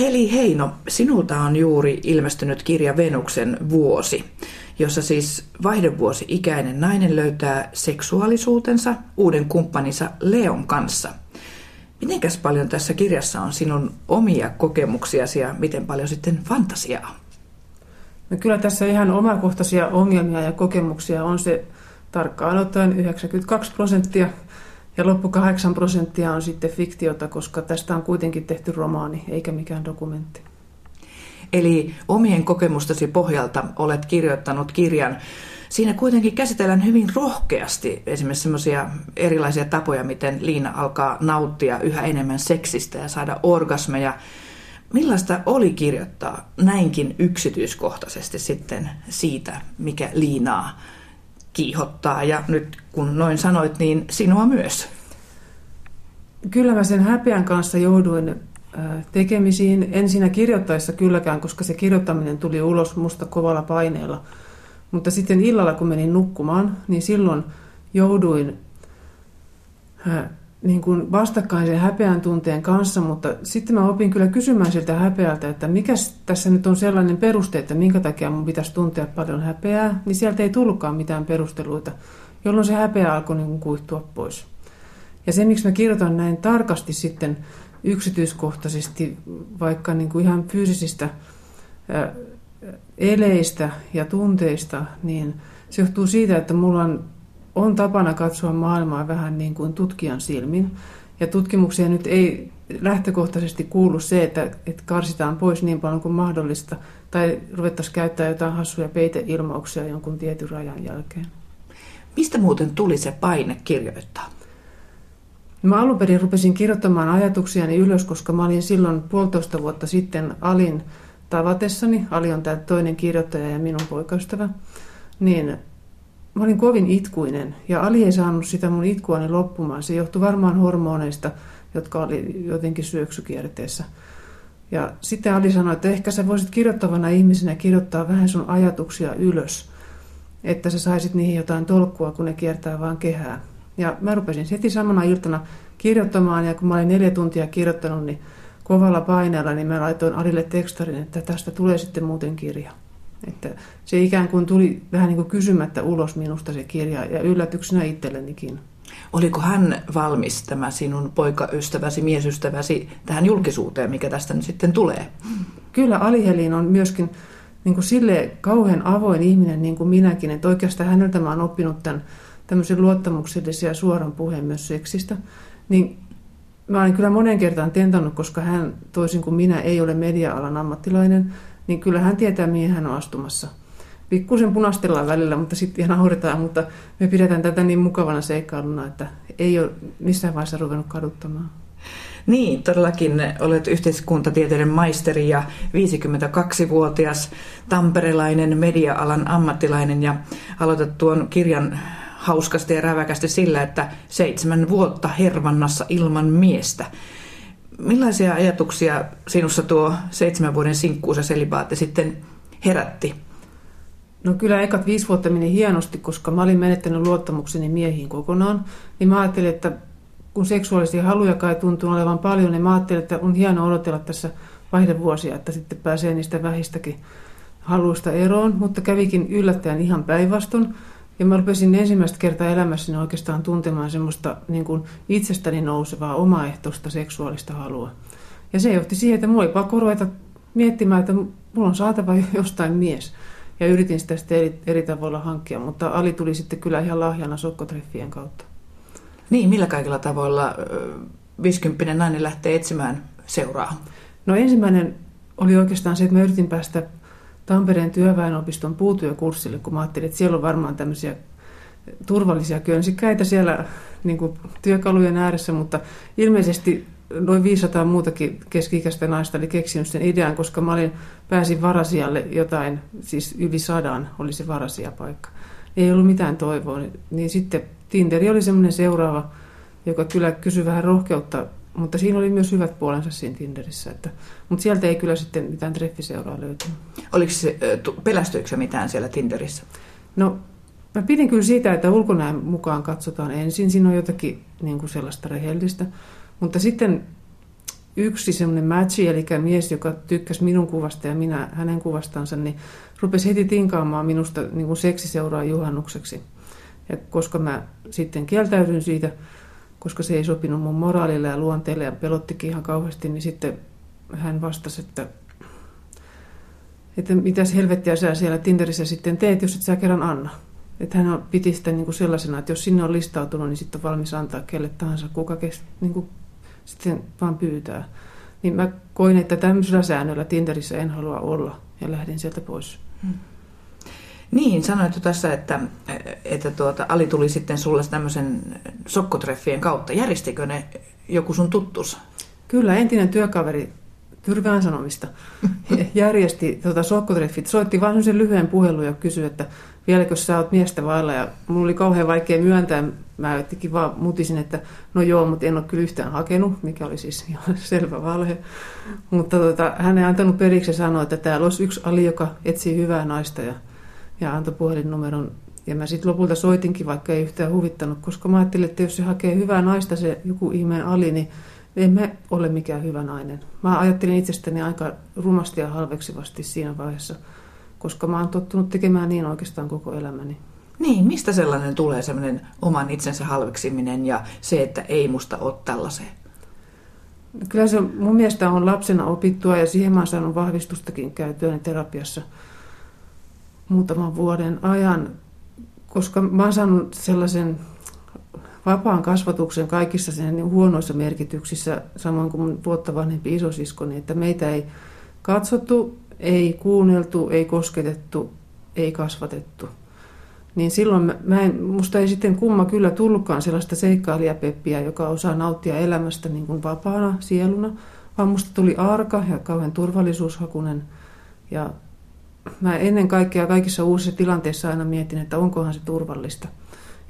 Heli Heino, sinulta on juuri ilmestynyt kirja Venuksen vuosi, jossa siis vaihdevuosi-ikäinen nainen löytää seksuaalisuutensa uuden kumppaninsa Leon kanssa. Mitenkäs paljon tässä kirjassa on sinun omia kokemuksiasi ja miten paljon sitten fantasiaa? No kyllä tässä ihan omakohtaisia ongelmia ja kokemuksia on se tarkkaan ottaen 92 prosenttia ja loppu 8 prosenttia on sitten fiktiota, koska tästä on kuitenkin tehty romaani eikä mikään dokumentti. Eli omien kokemustasi pohjalta olet kirjoittanut kirjan. Siinä kuitenkin käsitellään hyvin rohkeasti esimerkiksi sellaisia erilaisia tapoja, miten Liina alkaa nauttia yhä enemmän seksistä ja saada orgasmeja. Millaista oli kirjoittaa näinkin yksityiskohtaisesti sitten siitä, mikä Liinaa kiihottaa ja nyt kun noin sanoit, niin sinua myös. Kyllä mä sen häpeän kanssa jouduin tekemisiin. En siinä kirjoittaessa kylläkään, koska se kirjoittaminen tuli ulos musta kovalla paineella. Mutta sitten illalla, kun menin nukkumaan, niin silloin jouduin niin kuin vastakkaisen häpeän tunteen kanssa, mutta sitten mä opin kyllä kysymään siltä häpeältä, että mikä tässä nyt on sellainen peruste, että minkä takia mun pitäisi tuntea paljon häpeää, niin sieltä ei tullutkaan mitään perusteluita, jolloin se häpeä alkoi niin kuin kuihtua pois. Ja se, miksi mä kirjoitan näin tarkasti sitten yksityiskohtaisesti, vaikka niin kuin ihan fyysisistä eleistä ja tunteista, niin se johtuu siitä, että mulla on on tapana katsoa maailmaa vähän niin kuin tutkijan silmin. Ja tutkimuksia nyt ei lähtökohtaisesti kuulu se, että, että karsitaan pois niin paljon kuin mahdollista, tai ruvettaisiin käyttää jotain hassuja peiteilmauksia jonkun tietyn rajan jälkeen. Mistä muuten tuli se paine kirjoittaa? Mä alun perin rupesin kirjoittamaan ajatuksiani ylös, koska mä olin silloin puolitoista vuotta sitten Alin tavatessani. Ali on tämä toinen kirjoittaja ja minun poikaystävä. Niin mä olin kovin itkuinen ja Ali ei saanut sitä mun itkuani loppumaan. Se johtui varmaan hormoneista, jotka oli jotenkin syöksykierteessä. Ja sitten Ali sanoi, että ehkä sä voisit kirjoittavana ihmisenä kirjoittaa vähän sun ajatuksia ylös, että sä saisit niihin jotain tolkkua, kun ne kiertää vaan kehää. Ja mä rupesin heti samana iltana kirjoittamaan, ja kun mä olin neljä tuntia kirjoittanut, niin kovalla paineella, niin mä laitoin Alille tekstarin, että tästä tulee sitten muuten kirja. Että se ikään kuin tuli vähän niin kuin kysymättä ulos minusta se kirja ja yllätyksenä itsellenikin. Oliko hän valmis, tämä sinun poikaystäväsi, miesystäväsi, tähän julkisuuteen, mikä tästä nyt sitten tulee? Kyllä Alihelin on myöskin niin kuin sille kauhean avoin ihminen niin kuin minäkin, että oikeastaan häneltä mä oon oppinut tämän tämmöisen luottamuksellisen ja suoran puheen myös seksistä. Niin mä olen kyllä monen kertaan tentannut, koska hän toisin kuin minä ei ole media-alan ammattilainen – niin kyllä hän tietää, mihin hän on astumassa. Pikkusen punastellaan välillä, mutta sitten ihan nauretaan, mutta me pidetään tätä niin mukavana seikkailuna, että ei ole missään vaiheessa ruvennut kaduttamaan. Niin, todellakin olet yhteiskuntatieteiden maisteri ja 52-vuotias tamperelainen media-alan ammattilainen ja aloitat tuon kirjan hauskasti ja räväkästi sillä, että seitsemän vuotta hervannassa ilman miestä. Millaisia ajatuksia sinussa tuo seitsemän vuoden sinkkuus selibaatti sitten herätti? No kyllä ekat viisi vuotta meni hienosti, koska mä olin menettänyt luottamukseni miehiin kokonaan. Niin mä ajattelin, että kun seksuaalisia haluja kai tuntuu olevan paljon, niin mä ajattelin, että on hienoa odotella tässä vaihdevuosia, että sitten pääsee niistä vähistäkin haluista eroon. Mutta kävikin yllättäen ihan päinvastoin. Ja mä rupesin ensimmäistä kertaa elämässäni oikeastaan tuntemaan semmoista niin kuin itsestäni nousevaa omaehtoista seksuaalista halua. Ja se johti siihen, että mulla oli pakko ruveta miettimään, että mulla on saatava jostain mies. Ja yritin sitä sitten eri, eri tavoilla hankkia, mutta Ali tuli sitten kyllä ihan lahjana sokkotreffien kautta. Niin, millä kaikilla tavoilla 50 nainen lähtee etsimään seuraa? No ensimmäinen oli oikeastaan se, että mä yritin päästä Tampereen työväenopiston puutyökurssille, kun mä ajattelin, että siellä on varmaan tämmöisiä turvallisia könsikäitä siellä niin kuin työkalujen ääressä, mutta ilmeisesti noin 500 muutakin keski-ikäistä naista oli keksinyt sen idean, koska mä olin, pääsin varasialle jotain, siis yli sadan oli se varasijapaikka. Ei ollut mitään toivoa, niin sitten Tinderi oli semmoinen seuraava, joka kyllä kysyi vähän rohkeutta mutta siinä oli myös hyvät puolensa siinä Tinderissä. Että, mutta sieltä ei kyllä sitten mitään treffiseuraa löytynyt. Oliko se, pelästyykö mitään siellä Tinderissä? No mä pidin kyllä siitä, että ulkonäön mukaan katsotaan ensin. Siinä on jotakin niin kuin sellaista rehellistä. Mutta sitten yksi semmoinen matchi, eli mies, joka tykkäsi minun kuvasta ja minä hänen kuvastansa, niin rupesi heti tinkaamaan minusta niin kuin seksiseuraa juhannukseksi. Ja koska mä sitten kieltäydyin siitä, koska se ei sopinut mun moraalille ja luonteelle ja pelottikin ihan kauheasti, niin sitten hän vastasi, että, että mitäs helvettiä sä siellä Tinderissä sitten teet, jos et sä kerran anna. Että hän piti sitä niin kuin sellaisena, että jos sinne on listautunut, niin sitten on valmis antaa kelle tahansa, kuka kest, niin kuin sitten vaan pyytää. Niin mä koin, että tämmöisellä säännöllä Tinderissä en halua olla ja lähdin sieltä pois. Hmm. Niin, sanoit jo tässä, että, että tuota, Ali tuli sitten sulle tämmöisen sokkotreffien kautta. Järjestikö ne joku sun tuttus? Kyllä, entinen työkaveri Tyrvään Sanomista järjesti tota, sokkotreffit. Soitti vain sen lyhyen puhelun ja kysyi, että vieläkö sä oot miestä vailla. Ja mulla oli kauhean vaikea myöntää. Mä jotenkin vaan mutisin, että no joo, mutta en ole kyllä yhtään hakenut, mikä oli siis ihan selvä valhe. Mutta tota, hän ei antanut periksi ja sanoi, että täällä olisi yksi Ali, joka etsii hyvää naista ja, ja antoi puhelinnumeron. Ja mä sitten lopulta soitinkin, vaikka ei yhtään huvittanut, koska mä ajattelin, että jos se hakee hyvää naista, se joku ihmeen Ali, niin en mä ole mikään hyvä nainen. Mä ajattelin itsestäni aika rumasti ja halveksivasti siinä vaiheessa, koska mä oon tottunut tekemään niin oikeastaan koko elämäni. Niin, mistä sellainen tulee, sellainen oman itsensä halveksiminen ja se, että ei musta ole tällaiseen? Kyllä se mun mielestä on lapsena opittua ja siihen mä oon saanut vahvistustakin käytyäni terapiassa muutaman vuoden ajan, koska mä oon saanut sellaisen vapaan kasvatuksen kaikissa sen niin huonoissa merkityksissä, samoin kuin mun vuotta vanhempi isosiskoni, että meitä ei katsottu, ei kuunneltu, ei kosketettu, ei kasvatettu. Niin silloin mä en, musta ei sitten kumma kyllä tullutkaan sellaista seikkailijapeppiä, joka osaa nauttia elämästä niin kuin vapaana sieluna, vaan musta tuli arka ja kauhean turvallisuushakunen. Ja mä ennen kaikkea kaikissa uusissa tilanteissa aina mietin, että onkohan se turvallista –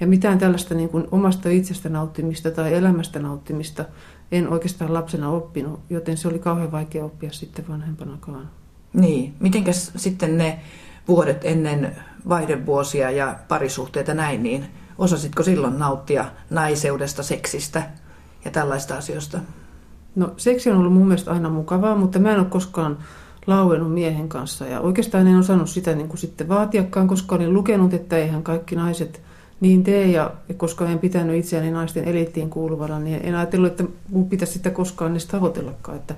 ja mitään tällaista niin kuin omasta itsestä nauttimista tai elämästä nauttimista en oikeastaan lapsena oppinut, joten se oli kauhean vaikea oppia sitten vanhempanakaan. Niin, mitenkäs sitten ne vuodet ennen vaihdevuosia ja parisuhteita näin, niin osasitko silloin nauttia naiseudesta, seksistä ja tällaista asioista? No seksi on ollut mun mielestä aina mukavaa, mutta mä en ole koskaan lauennut miehen kanssa ja oikeastaan en osannut sitä niin kuin sitten vaatiakaan, koska olin lukenut, että eihän kaikki naiset niin tee, ja koska en pitänyt itseäni naisten eliittiin kuuluvana, niin en ajatellut, että mun pitäisi sitä koskaan edes tavoitellakaan. Että,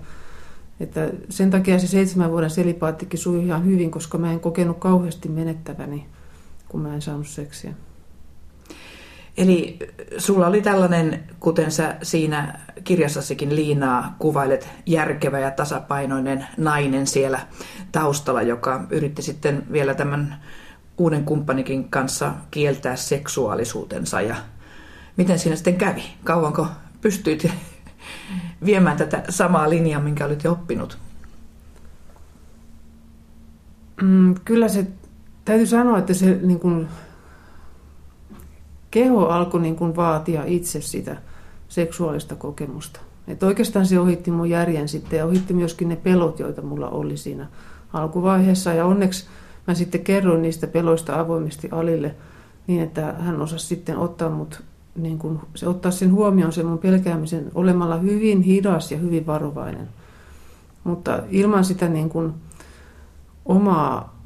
että sen takia se seitsemän vuoden selipaattikin sui ihan hyvin, koska mä en kokenut kauheasti menettäväni, kun mä en saanut seksiä. Eli sulla oli tällainen, kuten sä siinä kirjassasikin Liinaa kuvailet, järkevä ja tasapainoinen nainen siellä taustalla, joka yritti sitten vielä tämän uuden kumppanikin kanssa kieltää seksuaalisuutensa ja miten siinä sitten kävi? Kauanko pystyit viemään tätä samaa linjaa, minkä olit jo oppinut? Mm, kyllä se, täytyy sanoa, että se niin kuin, keho alkoi niin kuin, vaatia itse sitä seksuaalista kokemusta. Et oikeastaan se ohitti mun järjen sitten ja ohitti myöskin ne pelot, joita mulla oli siinä alkuvaiheessa. Ja onneksi mä sitten kerroin niistä peloista avoimesti Alille niin, että hän osasi sitten ottaa mut, niin kun, se ottaa sen huomioon sen mun pelkäämisen olemalla hyvin hidas ja hyvin varovainen. Mutta ilman sitä niin kun, omaa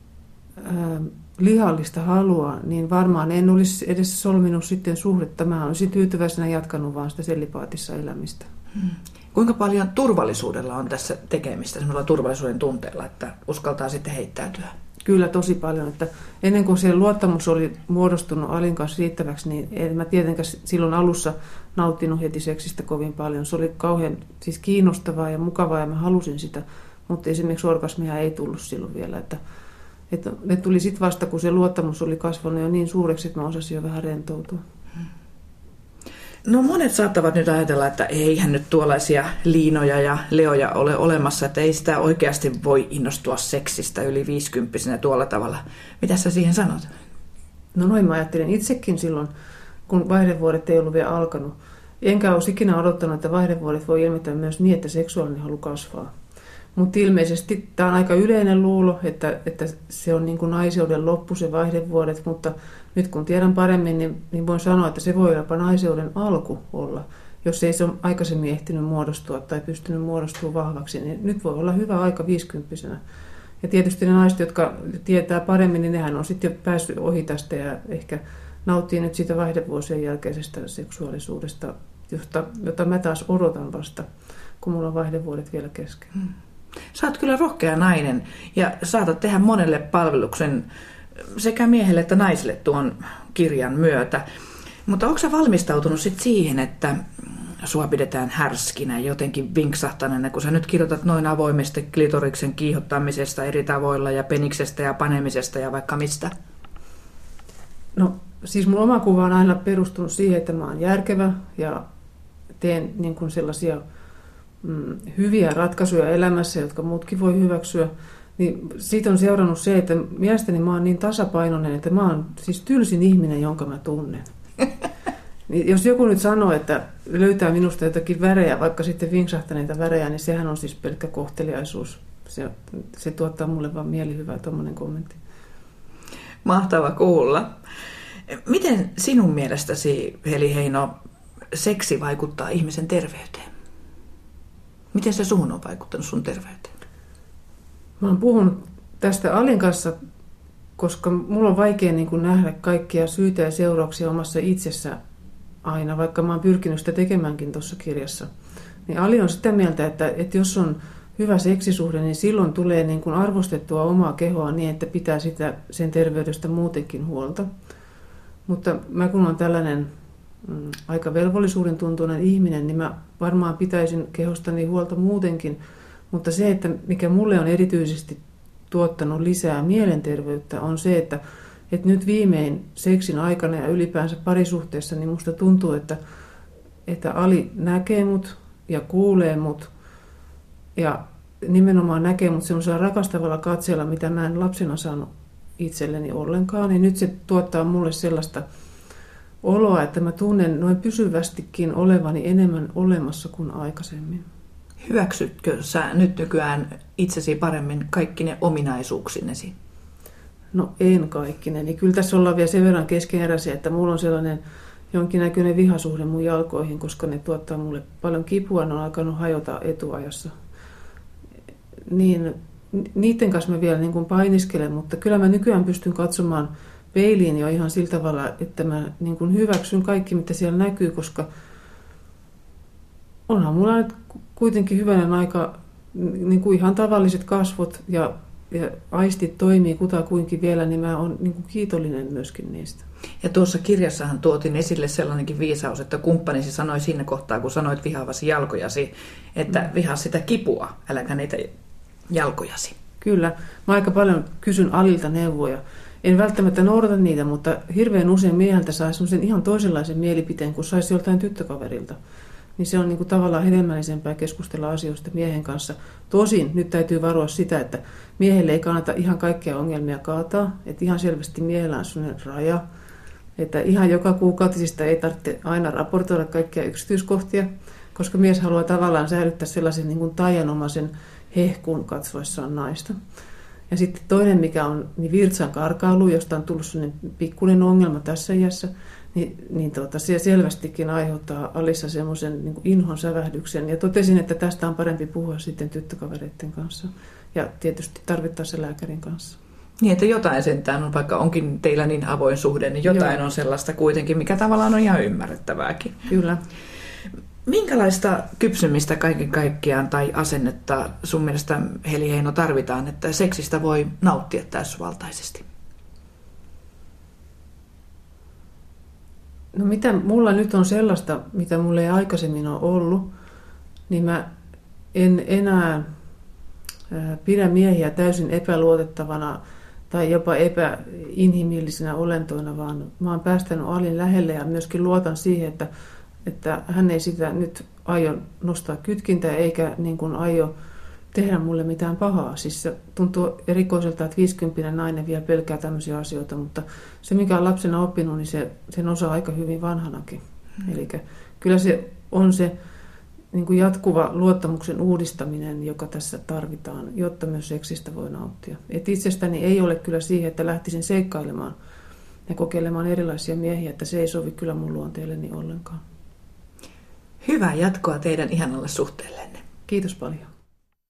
ää, lihallista halua, niin varmaan en olisi edes solminut sitten suhdetta. Mä olisin tyytyväisenä jatkanut vaan sitä sellipaatissa elämistä. Hmm. Kuinka paljon turvallisuudella on tässä tekemistä, semmoilla turvallisuuden tunteella, että uskaltaa sitten heittäytyä? Kyllä tosi paljon, että ennen kuin se luottamus oli muodostunut Alin kanssa riittäväksi, niin en mä tietenkään silloin alussa nauttinut heti seksistä kovin paljon. Se oli kauhean siis kiinnostavaa ja mukavaa ja mä halusin sitä, mutta esimerkiksi orgasmia ei tullut silloin vielä. Että, että ne tuli sitten vasta, kun se luottamus oli kasvanut jo niin suureksi, että mä osasin jo vähän rentoutua. No monet saattavat nyt ajatella, että eihän nyt tuollaisia liinoja ja leoja ole olemassa, että ei sitä oikeasti voi innostua seksistä yli 50 tuolla tavalla. Mitä sä siihen sanot? No noin mä ajattelin itsekin silloin, kun vaihdevuodet ei ollut vielä alkanut. Enkä olisi ikinä odottanut, että vaihdevuodet voi ilmetä myös niin, että seksuaalinen halu kasvaa. Mutta ilmeisesti tämä on aika yleinen luulo, että, että se on niin kuin naiseuden loppu se vaihdevuodet, mutta nyt kun tiedän paremmin, niin, niin voin sanoa, että se voi jopa naiseuden alku olla. jos ei se ole aikaisemmin ehtinyt muodostua tai pystynyt muodostua vahvaksi, niin nyt voi olla hyvä aika viisikymppisenä. Ja tietysti ne naiset, jotka tietää paremmin, niin nehän on sitten jo päässyt ohi tästä ja ehkä nauttii nyt siitä vaihdevuosien jälkeisestä seksuaalisuudesta, jota, jota mä taas odotan vasta, kun mulla on vaihdevuodet vielä kesken. Hmm. Sä oot kyllä rohkea nainen ja saatat tehdä monelle palveluksen sekä miehelle että naiselle tuon kirjan myötä. Mutta onko sä valmistautunut sit siihen, että sua pidetään härskinä, jotenkin vinksahtaneena, kun sä nyt kirjoitat noin avoimesti klitoriksen kiihottamisesta eri tavoilla ja peniksestä ja panemisesta ja vaikka mistä? No siis mun oma kuva on aina perustunut siihen, että mä oon järkevä ja teen niin kuin sellaisia mm, hyviä ratkaisuja elämässä, jotka muutkin voi hyväksyä. Niin siitä on seurannut se, että mielestäni mä oon niin tasapainoinen, että mä oon siis tylsin ihminen, jonka mä tunnen. Niin jos joku nyt sanoo, että löytää minusta jotakin värejä, vaikka sitten vinksahtaneita värejä, niin sehän on siis pelkkä kohteliaisuus. Se, se tuottaa mulle vaan mielihyvää tuommoinen kommentti. Mahtava kuulla. Miten sinun mielestäsi, Heli Heino, seksi vaikuttaa ihmisen terveyteen? Miten se suhun on vaikuttanut sun terveyteen? Mä oon puhunut tästä Alin kanssa, koska mulla on vaikea niin kuin nähdä kaikkia syitä ja seurauksia omassa itsessä aina, vaikka mä oon pyrkinyt sitä tekemäänkin tuossa kirjassa. Niin Ali on sitä mieltä, että, että jos on hyvä seksisuhde, niin silloin tulee niin kuin arvostettua omaa kehoa niin, että pitää sitä sen terveydestä muutenkin huolta. Mutta mä kun olen tällainen mm, aika velvollisuuden tuntuinen ihminen, niin mä varmaan pitäisin kehostani huolta muutenkin. Mutta se, että mikä mulle on erityisesti tuottanut lisää mielenterveyttä, on se, että että nyt viimein seksin aikana ja ylipäänsä parisuhteessa, niin musta tuntuu, että, että Ali näkee mut ja kuulee mut ja nimenomaan näkee mut semmoisella rakastavalla katseella, mitä mä en lapsena saanut itselleni ollenkaan. Niin nyt se tuottaa mulle sellaista oloa, että mä tunnen noin pysyvästikin olevani enemmän olemassa kuin aikaisemmin. Hyväksytkö sä nyt nykyään itsesi paremmin kaikki ne ominaisuuksinesi? No en kaikkinen. Niin kyllä tässä ollaan vielä sen verran keskeneräisiä, että mulla on sellainen jonkinnäköinen vihasuhde mun jalkoihin, koska ne tuottaa mulle paljon kipua, ne on alkanut hajota etuajassa. Niin niiden kanssa mä vielä niin kuin painiskelen, mutta kyllä mä nykyään pystyn katsomaan peiliin jo ihan sillä tavalla, että mä niin kuin hyväksyn kaikki, mitä siellä näkyy, koska onhan mulla nyt kuitenkin hyvänen aika niin kuin ihan tavalliset kasvot ja ja aistit toimii kutakuinkin vielä, niin mä oon niin kuin kiitollinen myöskin niistä. Ja tuossa kirjassahan tuotiin esille sellainenkin viisaus, että kumppanisi sanoi siinä kohtaa, kun sanoit vihaavasi jalkojasi, että mm. vihaa sitä kipua, äläkä niitä jalkojasi. Kyllä. Mä aika paljon kysyn Alilta neuvoja. En välttämättä noudata niitä, mutta hirveän usein mieheltä saa ihan toisenlaisen mielipiteen kuin saisi joltain tyttökaverilta niin se on niin kuin tavallaan hedelmällisempää keskustella asioista miehen kanssa. Tosin nyt täytyy varoa sitä, että miehelle ei kannata ihan kaikkia ongelmia kaataa, että ihan selvästi miehellä on sellainen raja, että ihan joka kuukautisista ei tarvitse aina raportoida kaikkia yksityiskohtia, koska mies haluaa tavallaan säilyttää sellaisen niin kuin taianomaisen hehkuun katsoessaan naista. Ja sitten toinen, mikä on niin virtsan karkailu, josta on tullut sellainen pikkuinen ongelma tässä iässä, niin, niin tuota, se selvästikin aiheuttaa Alissa semmoisen niin inhon sävähdyksen. Ja totesin, että tästä on parempi puhua sitten tyttökavereiden kanssa ja tietysti tarvittaessa lääkärin kanssa. Niin, että jotain sentään on, vaikka onkin teillä niin avoin suhde, niin jotain Joo. on sellaista kuitenkin, mikä tavallaan on ihan ymmärrettävääkin. Kyllä. Minkälaista kypsymistä kaiken kaikkiaan tai asennetta sun mielestä Heli Heino tarvitaan, että seksistä voi nauttia täysvaltaisesti? No mitä mulla nyt on sellaista, mitä mulla ei aikaisemmin ole ollut, niin mä en enää pidä miehiä täysin epäluotettavana tai jopa epäinhimillisinä olentoina, vaan mä oon päästänyt Alin lähelle ja myöskin luotan siihen, että, että hän ei sitä nyt aio nostaa kytkintää eikä niin kuin aio tehdä mulle mitään pahaa. Siis se tuntuu erikoiselta, että 50 nainen vielä pelkää tämmöisiä asioita, mutta se mikä on lapsena oppinut, niin se, sen osaa aika hyvin vanhanakin. Hmm. Eli kyllä se on se niin kuin jatkuva luottamuksen uudistaminen, joka tässä tarvitaan, jotta myös seksistä voi nauttia. Et itsestäni ei ole kyllä siihen, että lähtisin seikkailemaan ja kokeilemaan erilaisia miehiä, että se ei sovi kyllä mun luonteelleni ollenkaan. Hyvää jatkoa teidän ihanalle suhteellenne. Kiitos paljon.